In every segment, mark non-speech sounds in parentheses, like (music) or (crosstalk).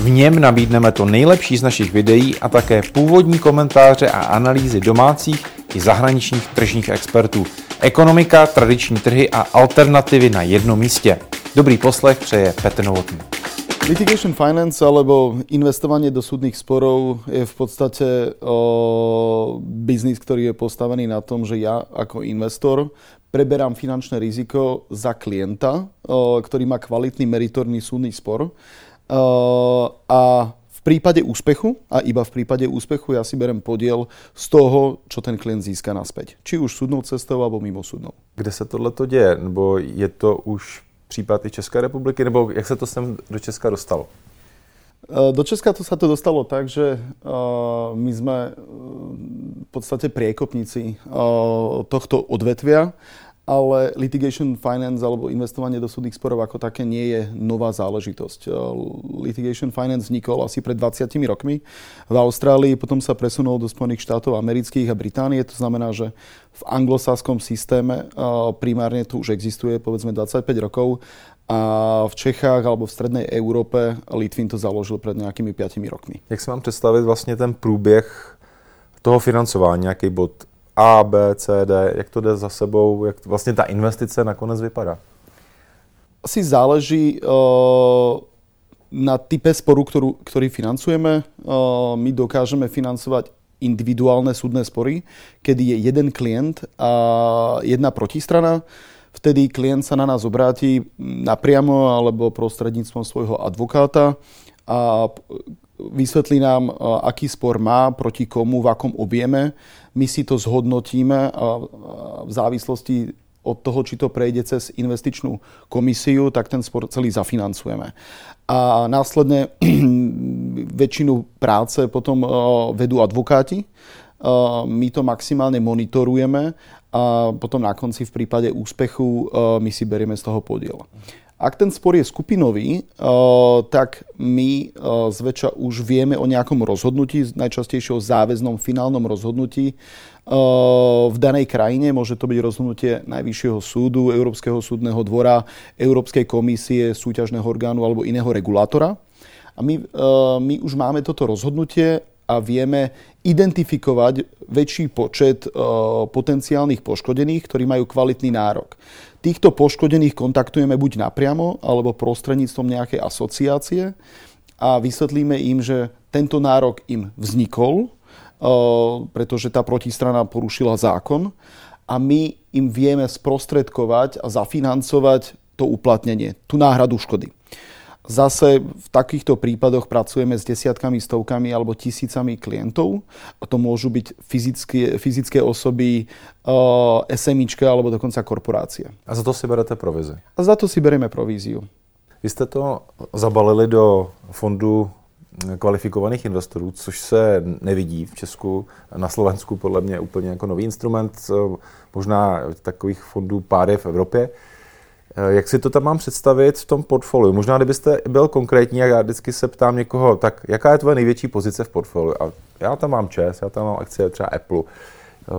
V něm nabídneme to nejlepší z našich videí a také původní komentáře a analýzy domácích i zahraničních tržních expertů. Ekonomika, tradiční trhy a alternativy na jednom místě. Dobrý poslech přeje Petr Novotný. Litigation finance alebo investovanie do súdnych sporov je v podstate o, biznis, ktorý je postavený na tom, že ja ako investor preberám finančné riziko za klienta, o, ktorý má kvalitný meritorný súdny spor a v prípade úspechu, a iba v prípade úspechu, ja si berem podiel z toho, čo ten klient získa naspäť. Či už súdnou cestou, alebo mimo súdnou. Kde se tohle to děje? Nebo je to už případ i České republiky? Nebo jak se to sem do Česka dostalo? Do Česka to sa to dostalo tak, že my sme v podstate priekopníci tohto odvetvia ale litigation finance alebo investovanie do súdnych sporov ako také nie je nová záležitosť. Uh, litigation finance vznikol asi pred 20 rokmi v Austrálii, potom sa presunul do Spojených štátov amerických a Británie. To znamená, že v anglosáskom systéme uh, primárne to už existuje povedzme 25 rokov a v Čechách alebo v strednej Európe Litvin to založil pred nejakými 5 rokmi. Jak si mám představit vlastně ten průběh toho financování, nějaký bod a, B, C, D, jak to jde za sebou, jak vlastně ta investice nakonec vypadá? Asi záleží uh, na type sporu, ktorú, ktorý financujeme. Uh, my dokážeme financovať individuálne súdne spory, kedy je jeden klient a jedna protistrana. Vtedy klient sa na nás obráti napriamo alebo prostredníctvom svojho advokáta a vysvetlí nám, aký spor má, proti komu, v akom objeme my si to zhodnotíme a v závislosti od toho, či to prejde cez investičnú komisiu, tak ten spor celý zafinancujeme. A následne (clears throat) väčšinu práce potom vedú advokáti. My to maximálne monitorujeme a potom na konci v prípade úspechu my si berieme z toho podiel. Ak ten spor je skupinový, tak my zväčša už vieme o nejakom rozhodnutí, najčastejšie o záväznom finálnom rozhodnutí v danej krajine. Môže to byť rozhodnutie Najvyššieho súdu, Európskeho súdneho dvora, Európskej komisie, súťažného orgánu alebo iného regulátora. A my, my už máme toto rozhodnutie a vieme identifikovať väčší počet potenciálnych poškodených, ktorí majú kvalitný nárok. Týchto poškodených kontaktujeme buď napriamo, alebo prostredníctvom nejakej asociácie a vysvetlíme im, že tento nárok im vznikol, eh, pretože tá protistrana porušila zákon a my im vieme sprostredkovať a zafinancovať to uplatnenie, tú náhradu škody. Zase v takýchto prípadoch pracujeme s desiatkami, stovkami alebo tisícami klientov. A to môžu byť fyzické, fyzické osoby, uh, SMIčka alebo dokonca korporácie. A za to si berete provizi? A za to si bereme províziu. Vy jste to zabalili do fondu kvalifikovaných investorů, což se nevidí v Česku. Na Slovensku podle mě úplně jako nový instrument, možná takových fondů pár je v Evropě. Eh, jak si to tam mám představit v tom portfoliu? Možná, kdybyste byl konkrétní, jak já vždycky se ptám někoho, tak jaká je tvoje největší pozice v portfoliu? A já tam mám ČES, já tam mám akcie třeba Apple. Eh,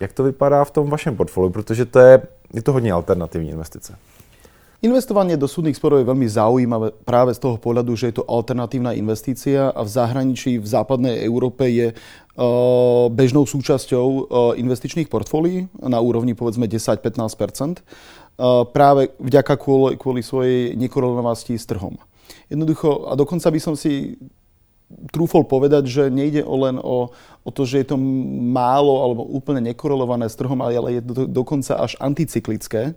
jak to vypadá v tom vašem portfoliu? Protože to je, je to hodně alternativní investice. Investovanie do súdnych sporov je veľmi zaujímavé práve z toho pohľadu, že je to alternatívna investícia a v zahraničí, v západnej Európe je uh, bežnou súčasťou investičných portfólií na úrovni povedzme 10-15 práve vďaka kvôli, kvôli svojej nekoronovanosti s trhom. Jednoducho, a dokonca by som si trúfol povedať, že nejde o len o, o to, že je to málo alebo úplne nekorelované s trhom, ale je to dokonca až anticyklické.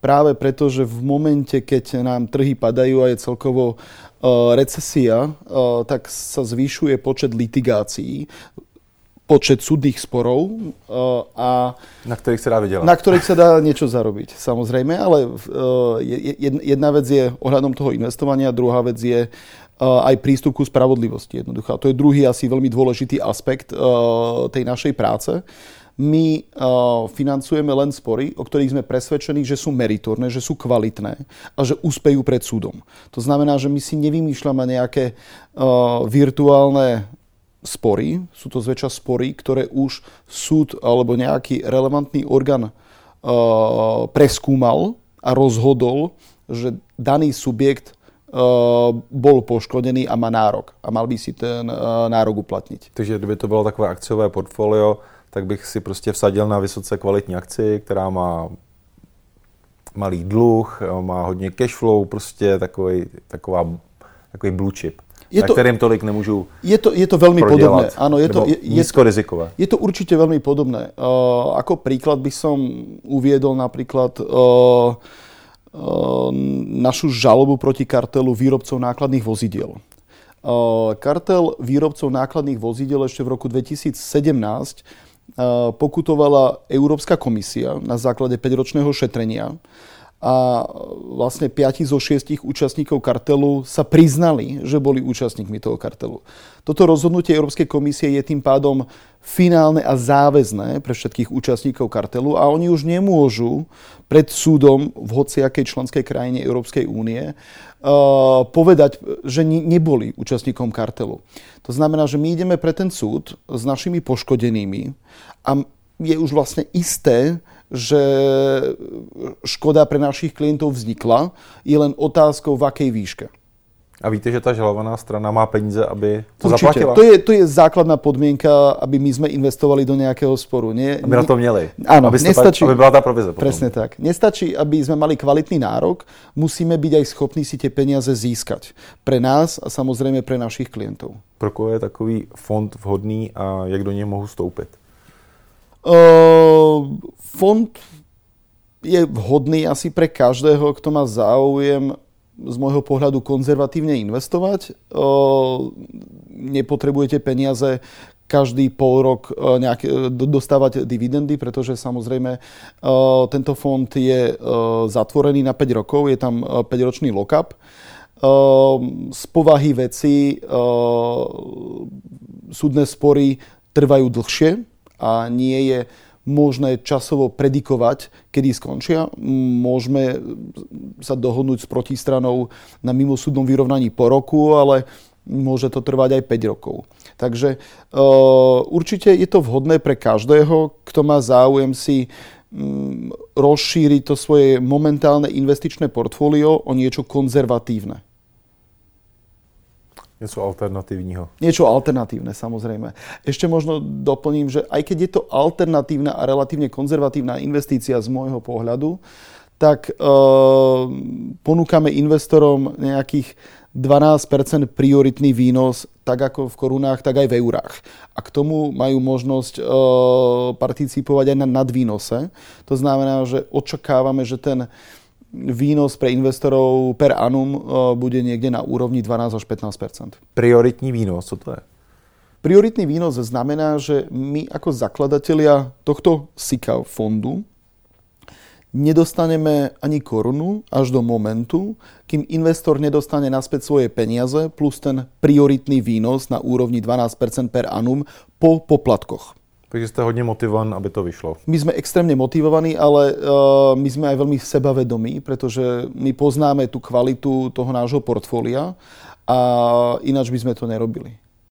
Práve preto, že v momente, keď nám trhy padajú a je celkovo uh, recesia, uh, tak sa zvyšuje počet litigácií počet súdnych sporov uh, a na ktorých sa dá vydelať. Na ktorých sa dá niečo zarobiť, samozrejme, ale uh, jedna vec je ohľadom toho investovania, druhá vec je uh, aj prístup ku spravodlivosti jednoducho. A to je druhý asi veľmi dôležitý aspekt tej našej práce. My financujeme len spory, o ktorých sme presvedčení, že sú meritorné, že sú kvalitné a že úspejú pred súdom. To znamená, že my si nevymýšľame nejaké virtuálne spory, sú to zväčša spory, ktoré už súd alebo nejaký relevantný orgán uh, preskúmal a rozhodol, že daný subjekt uh, bol poškodený a má nárok a mal by si ten uh, nárok uplatniť. Takže kdyby to bylo takové akciové portfolio, tak bych si prostě vsadil na vysoce kvalitní akci, která má malý dluh, má hodně cash flow, prostě takový, taková, takový blue chip je to, na ktorým tolik nemôžu Je to, je to veľmi podobné. Áno, je to, je, je, rizikové. Je to určite veľmi podobné. Uh, ako príklad by som uviedol napríklad uh, uh, našu žalobu proti kartelu výrobcov nákladných vozidiel. Uh, kartel výrobcov nákladných vozidiel ešte v roku 2017 uh, pokutovala Európska komisia na základe 5-ročného šetrenia a vlastne 5 zo 6 účastníkov kartelu sa priznali, že boli účastníkmi toho kartelu. Toto rozhodnutie Európskej komisie je tým pádom finálne a záväzné pre všetkých účastníkov kartelu a oni už nemôžu pred súdom v hociakej členskej krajine Európskej únie uh, povedať, že neboli účastníkom kartelu. To znamená, že my ideme pre ten súd s našimi poškodenými a je už vlastne isté, že škoda pre našich klientov vznikla, je len otázkou v akej výške. A víte, že ta žalovaná strana má peníze, aby to Určite. zaplatila? To je, to je základná podmienka, aby my sme investovali do nejakého sporu. Nie, aby na to měli. Áno, aby, nestačí, aby byla tá provize. Potom. Presne tak. Nestačí, aby sme mali kvalitný nárok, musíme byť aj schopní si tie peniaze získať. Pre nás a samozrejme pre našich klientov. Pro koho je takový fond vhodný a jak do něj mohu stoupit? Uh, fond je vhodný asi pre každého, kto má záujem z môjho pohľadu konzervatívne investovať. Uh, nepotrebujete peniaze každý pol rok nejak, dostávať dividendy, pretože samozrejme tento fond je zatvorený na 5 rokov, je tam 5-ročný lock-up. Z povahy veci súdne spory trvajú dlhšie, a nie je možné časovo predikovať, kedy skončia. Môžeme sa dohodnúť s protistranou na mimosúdnom vyrovnaní po roku, ale môže to trvať aj 5 rokov. Takže uh, určite je to vhodné pre každého, kto má záujem si um, rozšíriť to svoje momentálne investičné portfólio o niečo konzervatívne. Niečo alternatívneho. Niečo alternatívne, samozrejme. Ešte možno doplním, že aj keď je to alternatívna a relatívne konzervatívna investícia z môjho pohľadu, tak e, ponúkame investorom nejakých 12% prioritný výnos, tak ako v korunách, tak aj v eurách. A k tomu majú možnosť e, participovať aj na nadvýnose. To znamená, že očakávame, že ten výnos pre investorov per annum e, bude niekde na úrovni 12 až 15% Prioritní výnos, co to je? Prioritný výnos znamená, že my ako zakladatelia tohto SICA fondu nedostaneme ani korunu až do momentu, kým investor nedostane naspäť svoje peniaze plus ten prioritný výnos na úrovni 12% per annum po poplatkoch. Takže ste hodne motivovaní, aby to vyšlo. My sme extrémne motivovaní, ale uh, my sme aj veľmi sebavedomí, pretože my poznáme tú kvalitu toho nášho portfólia a ináč by sme to nerobili.